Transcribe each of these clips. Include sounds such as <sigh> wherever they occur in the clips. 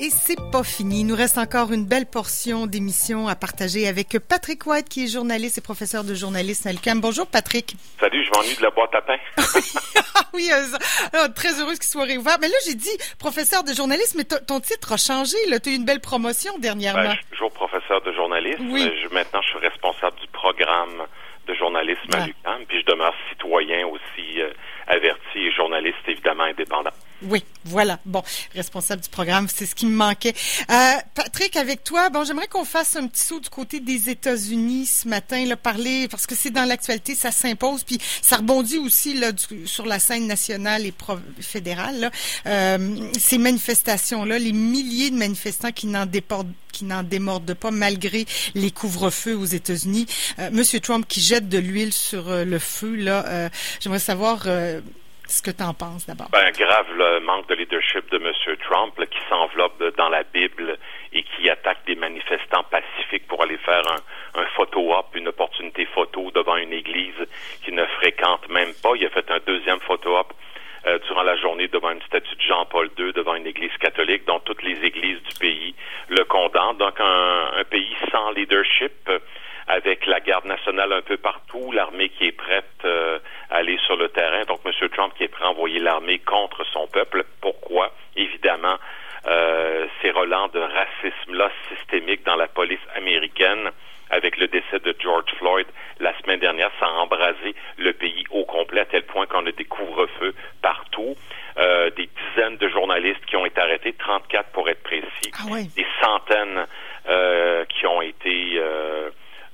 Et c'est pas fini. Il nous reste encore une belle portion d'émission à partager avec Patrick White, qui est journaliste et professeur de journalisme à l'UQAM. Bonjour, Patrick. Salut, je m'ennuie de la boîte à pain. <laughs> oui, euh, euh, très heureuse qu'il soit réouvert. Mais là, j'ai dit professeur de journalisme, mais ton titre a changé. Tu as eu une belle promotion dernièrement. Ben, je suis toujours professeur de journalisme. Oui. Je, maintenant, je suis responsable du programme de journalisme à l'UQAM, puis je demeure citoyen aussi euh, averti et journaliste évidemment indépendant. Oui, voilà. Bon, responsable du programme, c'est ce qui me manquait. Euh, Patrick, avec toi, bon, j'aimerais qu'on fasse un petit saut du côté des États-Unis ce matin, là, parler parce que c'est dans l'actualité, ça s'impose, puis ça rebondit aussi là sur la scène nationale et fédérale. Euh, ces manifestations-là, les milliers de manifestants qui n'en qui n'en démordent pas malgré les couvre-feux aux États-Unis. Euh, Monsieur Trump qui jette de l'huile sur euh, le feu, là. J'aimerais savoir ce que tu en penses d'abord? Ben, grave le manque de leadership de M. Trump qui s'enveloppe dans la Bible et qui attaque des manifestants pacifiques pour aller faire un, photo-op, une opportunité photo devant une église qu'il ne fréquente même pas. Il a fait un deuxième photo-op euh, durant la journée devant une statue de Jean-Paul II, devant une église catholique, dont toutes les églises du pays le condamnent. Donc un pays sans leadership avec la garde nationale un peu partout, l'armée qui est prête euh, à aller sur le terrain. Donc, M. Trump qui est prêt à envoyer l'armée contre son peuple. Pourquoi? Évidemment, euh, ces relents de racisme-là systémique dans la police américaine avec le décès de George Floyd la semaine dernière, ça a embrasé le pays au complet à tel point qu'on a des couvre-feux partout. Euh, des dizaines de journalistes qui ont été arrêtés, 34 pour être précis, ah oui. des centaines euh, qui ont été euh,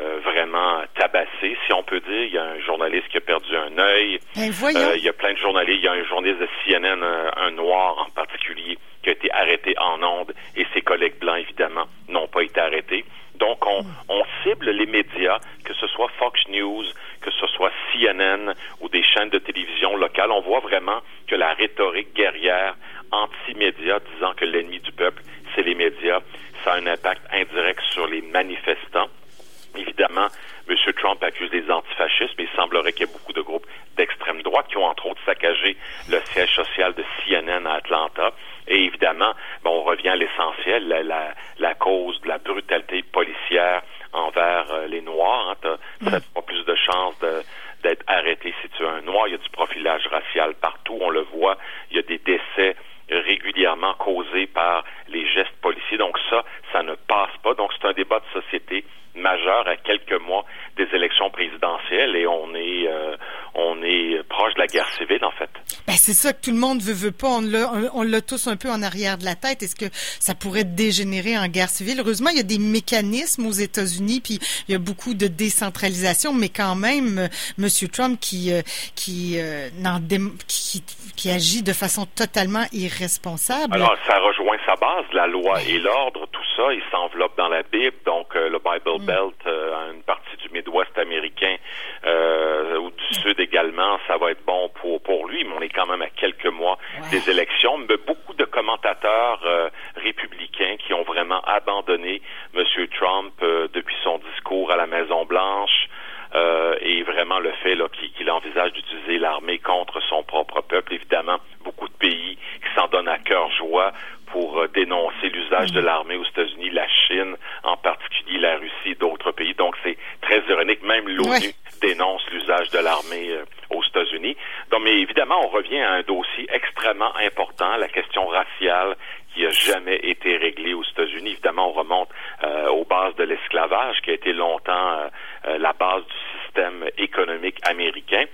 euh, vraiment tabassé, si on peut dire. Il y a un journaliste qui a perdu un œil. Ben, euh, il y a plein de journalistes. Il y a un journaliste de CNN, un, noir en particulier, qui a été arrêté en ondes et ses collègues blancs, évidemment, n'ont pas été arrêtés. Donc, on, on, cible les médias, que ce soit Fox News, que ce soit CNN ou des chaînes de télévision locales. On voit vraiment que la rhétorique guerrière anti-médias disant que l'ennemi du peuple, c'est les médias, ça a un impact indirect sur les manifestants. Évidemment, M. Trump accuse les antifascistes, mais il semblerait qu'il y ait beaucoup de groupes d'extrême droite qui ont entre autres saccagé le siège social de CNN à Atlanta. Et évidemment, bon, on revient à l'essentiel, la, la, la, cause de la brutalité policière envers euh, les Noirs. Hein. Tu as, pas plus de d'être arrêté si tu es un Noir. Il y a du profilage racial partout, on le voit. Il y a des décès régulièrement causés par les gestes policiers. Donc ça, ça ne passe pas. Donc c'est un débat de société majeur à quelques mois des élections présidentielles et on est euh, on est proche de la guerre civile en fait. Ben c'est ça que tout le monde veut veut pas. On l'a on l'a tous un peu en arrière de la tête. Est-ce que ça pourrait dégénérer en guerre civile? Heureusement, il y a des mécanismes aux États-Unis, puis il y a beaucoup de décentralisation, mais quand même, euh, Monsieur Trump qui euh, qui, qui qui agit de façon totalement irresponsable. Alors ça rejoint sa base, la loi et l'ordre, tout ça, il s'enveloppe dans la Bible, donc le Bible Mm. Belt, euh, une partie du Midwest américain euh, ou du Sud également, ça va être bon pour pour lui, mais on est quand même à quelques mois des élections. Mais beaucoup de commentateurs euh, républicains qui ont vraiment abandonné M. Trump euh, depuis son discours à la Maison Blanche. Euh, et vraiment le fait qu'il envisage d'utiliser l'armée contre son propre peuple. Évidemment, beaucoup de pays qui s'en donnent à cœur joie pour euh, dénoncer l'usage de l'armée aux États-Unis, la Chine en particulier, la Russie, d'autres pays. Donc c'est très ironique. Même l'ONU dénonce l'usage de l'armée euh, aux États-Unis. Donc, mais évidemment, on revient à un dossier extrêmement important, la question raciale qui a jamais été réglée aux États-Unis. Évidemment, on remonte euh, aux bases de l'esclavage, qui a été longtemps la base du système économique américain.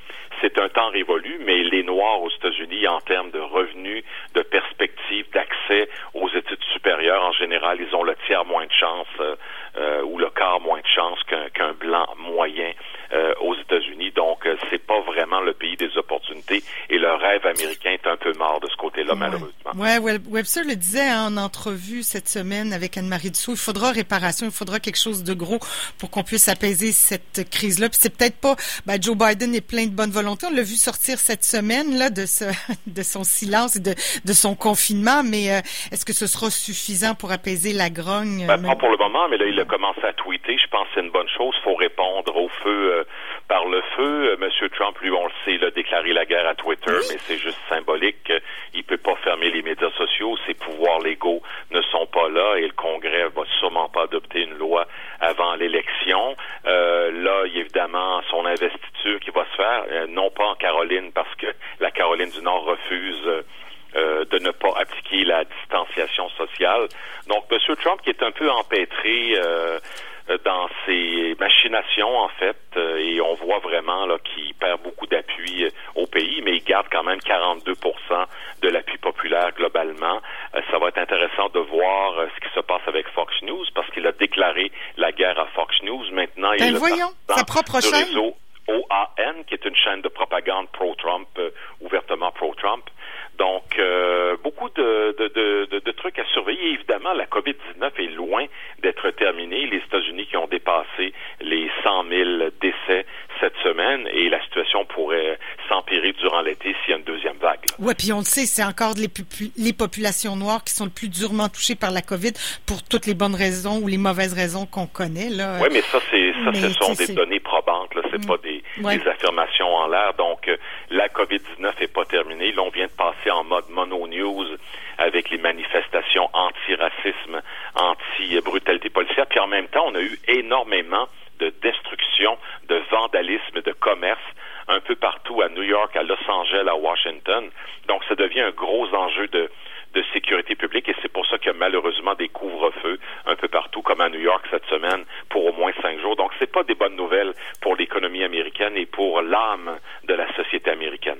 C'est un temps révolu, mais les Noirs aux États-Unis, en termes de revenus, de perspectives, d'accès aux études supérieures, en général, ils ont le tiers moins de chance euh, euh, ou le quart moins de chance qu'un blanc moyen euh, aux États-Unis. Donc, euh, c'est pas vraiment le pays des opportunités et le rêve américain est un peu mort de ce côté-là, malheureusement. Ouais, Webster le disait en entrevue cette semaine avec Anne-Marie Dessous. Il faudra réparation, il faudra quelque chose de gros pour qu'on puisse apaiser cette crise-là. Puis c'est peut-être pas, ben, Joe Biden est plein de bonne volonté. On l'a vu sortir cette semaine là de ce, <laughs> de son silence et de, de son confinement. Mais euh, est-ce que ce sera suffisant pour apaiser la grogne ben, Pas pour le moment, mais là il a commencé à tweeter. Je pense que c'est une bonne chose. Il faut répondre au feu euh, par le feu. Euh, Monsieur Trump, lui, on le sait, il a déclaré la guerre à Twitter, mais c'est juste symbolique. Il les médias sociaux, ces pouvoirs légaux ne sont pas là et le Congrès va sûrement pas adopter une loi avant l'élection. Euh, là, il y a évidemment son investiture qui va se faire, euh, non pas en Caroline parce que la Caroline du Nord refuse. Euh, euh, de ne pas appliquer la distanciation sociale. Donc, M. Trump, qui est un peu empêtré euh, dans ses machinations, en fait, et on voit vraiment là qu'il perd beaucoup d'appui au pays, mais il garde quand même 42% de l'appui populaire globalement. ça va être intéressant de voir ce qui se passe avec Fox News, parce qu'il a déclaré la guerre à Fox News. Maintenant, il ben, voyons, sa propre chaîne. Réseau OAN, qui est une chaîne de propagande pro-Trump, ouvertement pro-Trump. Donc, euh, beaucoup de, de, de, trucs à surveiller. Évidemment, la COVID-19 est loin d'être terminée. Les États-Unis qui ont dépassé les 100 000 décès et la situation pourrait s'empirer durant l'été s'il y a une deuxième vague. Oui, puis on le sait, c'est encore les, les populations noires qui sont le plus durement touchées par la COVID pour toutes les bonnes raisons ou les mauvaises raisons qu'on connaît. Oui, mais ça, c'est ça, ce sont des données probantes. Là, c'est mm. pas des, des, affirmations en l'air. Donc, euh, la COVID-19 n'est pas terminée. Là, on vient de passer en mode mono news avec les manifestations anti-racisme, anti-brutalité policière. Puis en même temps, on a eu énormément de destruction, de vandalisme, de commerce un peu partout à New York, à Los Angeles, à Washington. Donc, ça devient un gros enjeu de, de sécurité publique et c'est pour ça qu'il y a malheureusement des couvre-feux un peu partout, comme à New York cette semaine, pour au moins cinq jours. Donc, c'est pas des bonnes nouvelles pour l'économie américaine et pour l'âme de la société américaine.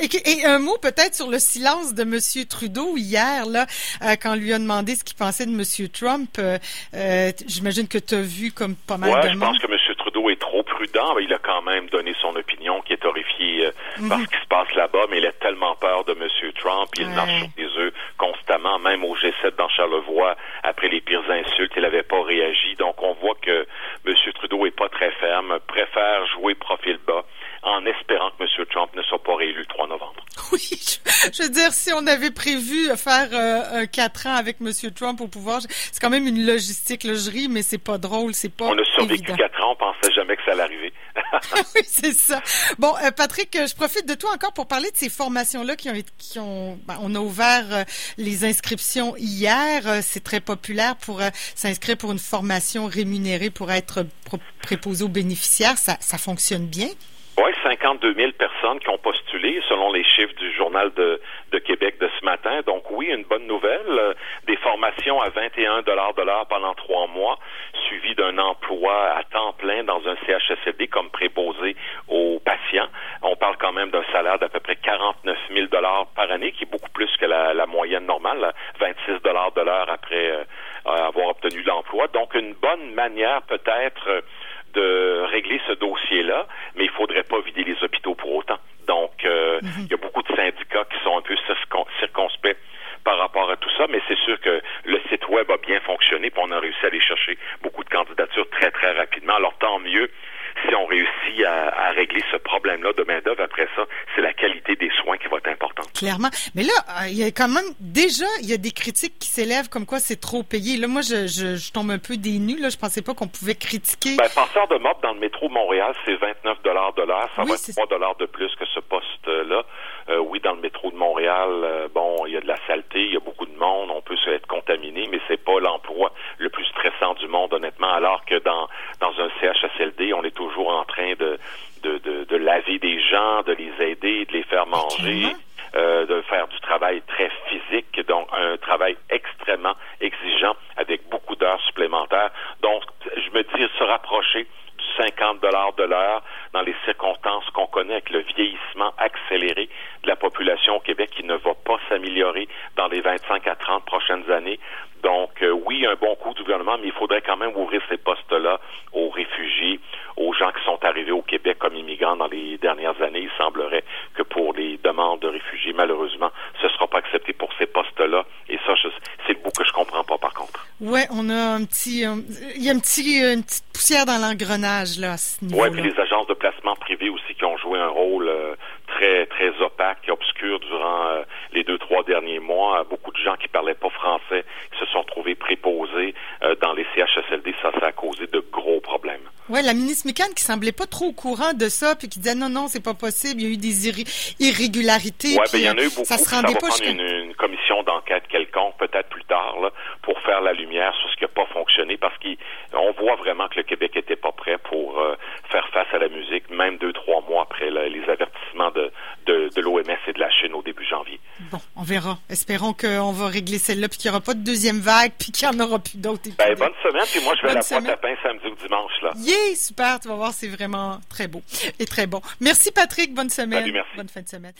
Et, un mot peut-être sur le silence de M. Trudeau hier, là, euh, quand on lui a demandé ce qu'il pensait de M. Trump. Euh, euh, j'imagine que tu as vu comme pas mal ouais, de je pense que M. Trudeau est trop prudent. Il a quand même donné son opinion qui est horrifiée par mhm. ce qui se passe là-bas, mais il a tellement peur de M. Trump. Il marche sur des œufs constamment, même au G7 dans Charlevoix, après les pires insultes, il n'avait pas réagi. Donc on voit que M. Trudeau est pas très ferme, préfère jouer profil bas en espérant que M. Trump ne soit pas réélu le 3 novembre. <laughs> Oui, je, veux dire, si on avait prévu faire euh, 4 ans avec M. Trump au pouvoir, c'est quand même une logistique. Là, je ris, mais c'est pas drôle, c'est pas On a survécu 4 ans, on pensait jamais que ça allait arriver. <laughs> oui, c'est ça. Bon, euh, Patrick, je profite de toi encore pour parler de ces formations-là qui ont, qui ont, ben, on a ouvert euh, les inscriptions hier. c'est très populaire pour s'inscrire pour une formation rémunérée pour être préposé aux bénéficiaires. Ça, ça fonctionne bien? Oui, 52 000 personnes qui ont postulé selon les chiffres du Journal de, de Québec de ce matin. Donc oui, une bonne nouvelle. Euh, des formations à 21 dollars de l'heure pendant trois mois, suivi d'un emploi à temps plein dans un CHSLD comme préposé aux patients. On parle quand même d'un salaire d'à peu près 49 000 dollars par année, qui est beaucoup plus que la, moyenne normale, 26 dollars de l'heure après euh, avoir obtenu l'emploi. Donc une bonne manière peut-être de régler ce dossier-là, faudrait pas vider les hôpitaux pour autant. Donc, euh, mhm. il y a beaucoup de syndicats qui sont un peu circonspects par rapport à tout ça, mais c'est sûr que le site web a bien fonctionné, puis on a réussi à aller chercher beaucoup de candidatures très, très rapidement. Alors, tant mieux si on réussit à, régler ce problème-là de main-d'œuvre, après ça, c'est la qualité des soins qui va être importante. Clairement. Mais là, euh, il y a quand même, déjà, il y a des critiques qui s'élèvent comme quoi c'est trop payé. Là, moi, je, je, tombe un peu dénu. Là, je pensais pas qu'on pouvait critiquer. Ben, passeur de mop dans le métro de Montréal, c'est 29 dollars de l'heure. Ça va être 3 dollars de plus que ce poste-là. Euh, oui, dans le métro de Montréal, euh, bon, il y a de la saleté, il y a beaucoup de monde, on peut se être contaminé, mais c'est pas l'emploi le plus stressant du monde, honnêtement, alors que dans, dans un CHSLD, on est toujours en train de, de, de, de laver des gens, de les aider, de les faire manger. Euh, de faire du travail très physique, donc un travail extrêmement exigeant avec beaucoup d'heures supplémentaires. Donc, je me dis se rapprocher 50 dollars de l'heure dans les circonstances qu'on connaît avec le vieillissement accéléré de la population au Québec qui ne va pas s'améliorer dans les 25 à 30 prochaines années. Donc, euh, oui, un bon coup du gouvernement, mais il faudrait quand même ouvrir ces postes-là aux réfugiés, aux gens qui sont arrivés au Québec comme immigrants dans les dernières années. Il semblerait que pour les demandes de réfugiés, malheureusement, ce ne sera pas accepté pour ces postes-là. Et ça, c'est le bout que je comprends pas, par contre. Ouais, on a un petit, euh, il y a un petit, une petite poussière dans l'engrenage là. Ouais, puis les agences de placement privées aussi qui ont joué un rôle euh, très très opaque et obscur durant euh, les deux trois derniers mois. Beaucoup de gens qui parlaient pas français qui se sont trouvés préposés dans les CHSLD. Ça, ça a causé de gros problèmes. Ouais, la ministre Mécan qui semblait pas trop au courant de ça, puis qui disait non non c'est pas possible. Il y a eu des irrégularités. Ouais, ben, il y en a eu beaucoup. Ça se rendait pas. Une, une commission d'enquête quelconque peut-être plus tard là, pour faire la lumière sur ce qui n'a pas fonctionné parce qu'on voit vraiment que le Québec était pas prêt pour euh, faire face à la musique, même deux, trois mois après les avertissements de, de, de l'OMS et de la Chine au début janvier. Bon, On verra. Espérons qu'on va régler celle-là, puis qu'il n'y aura pas de deuxième vague, puis qu'il n'y en aura plus d'autres. Ben, bonne semaine, puis moi, je vais à la pointe à pain samedi ou dimanche. là. Yeah, super. Tu vas voir, c'est vraiment très beau et très bon. Merci, Patrick. Bonne semaine. Salut, merci. Bonne fin de semaine.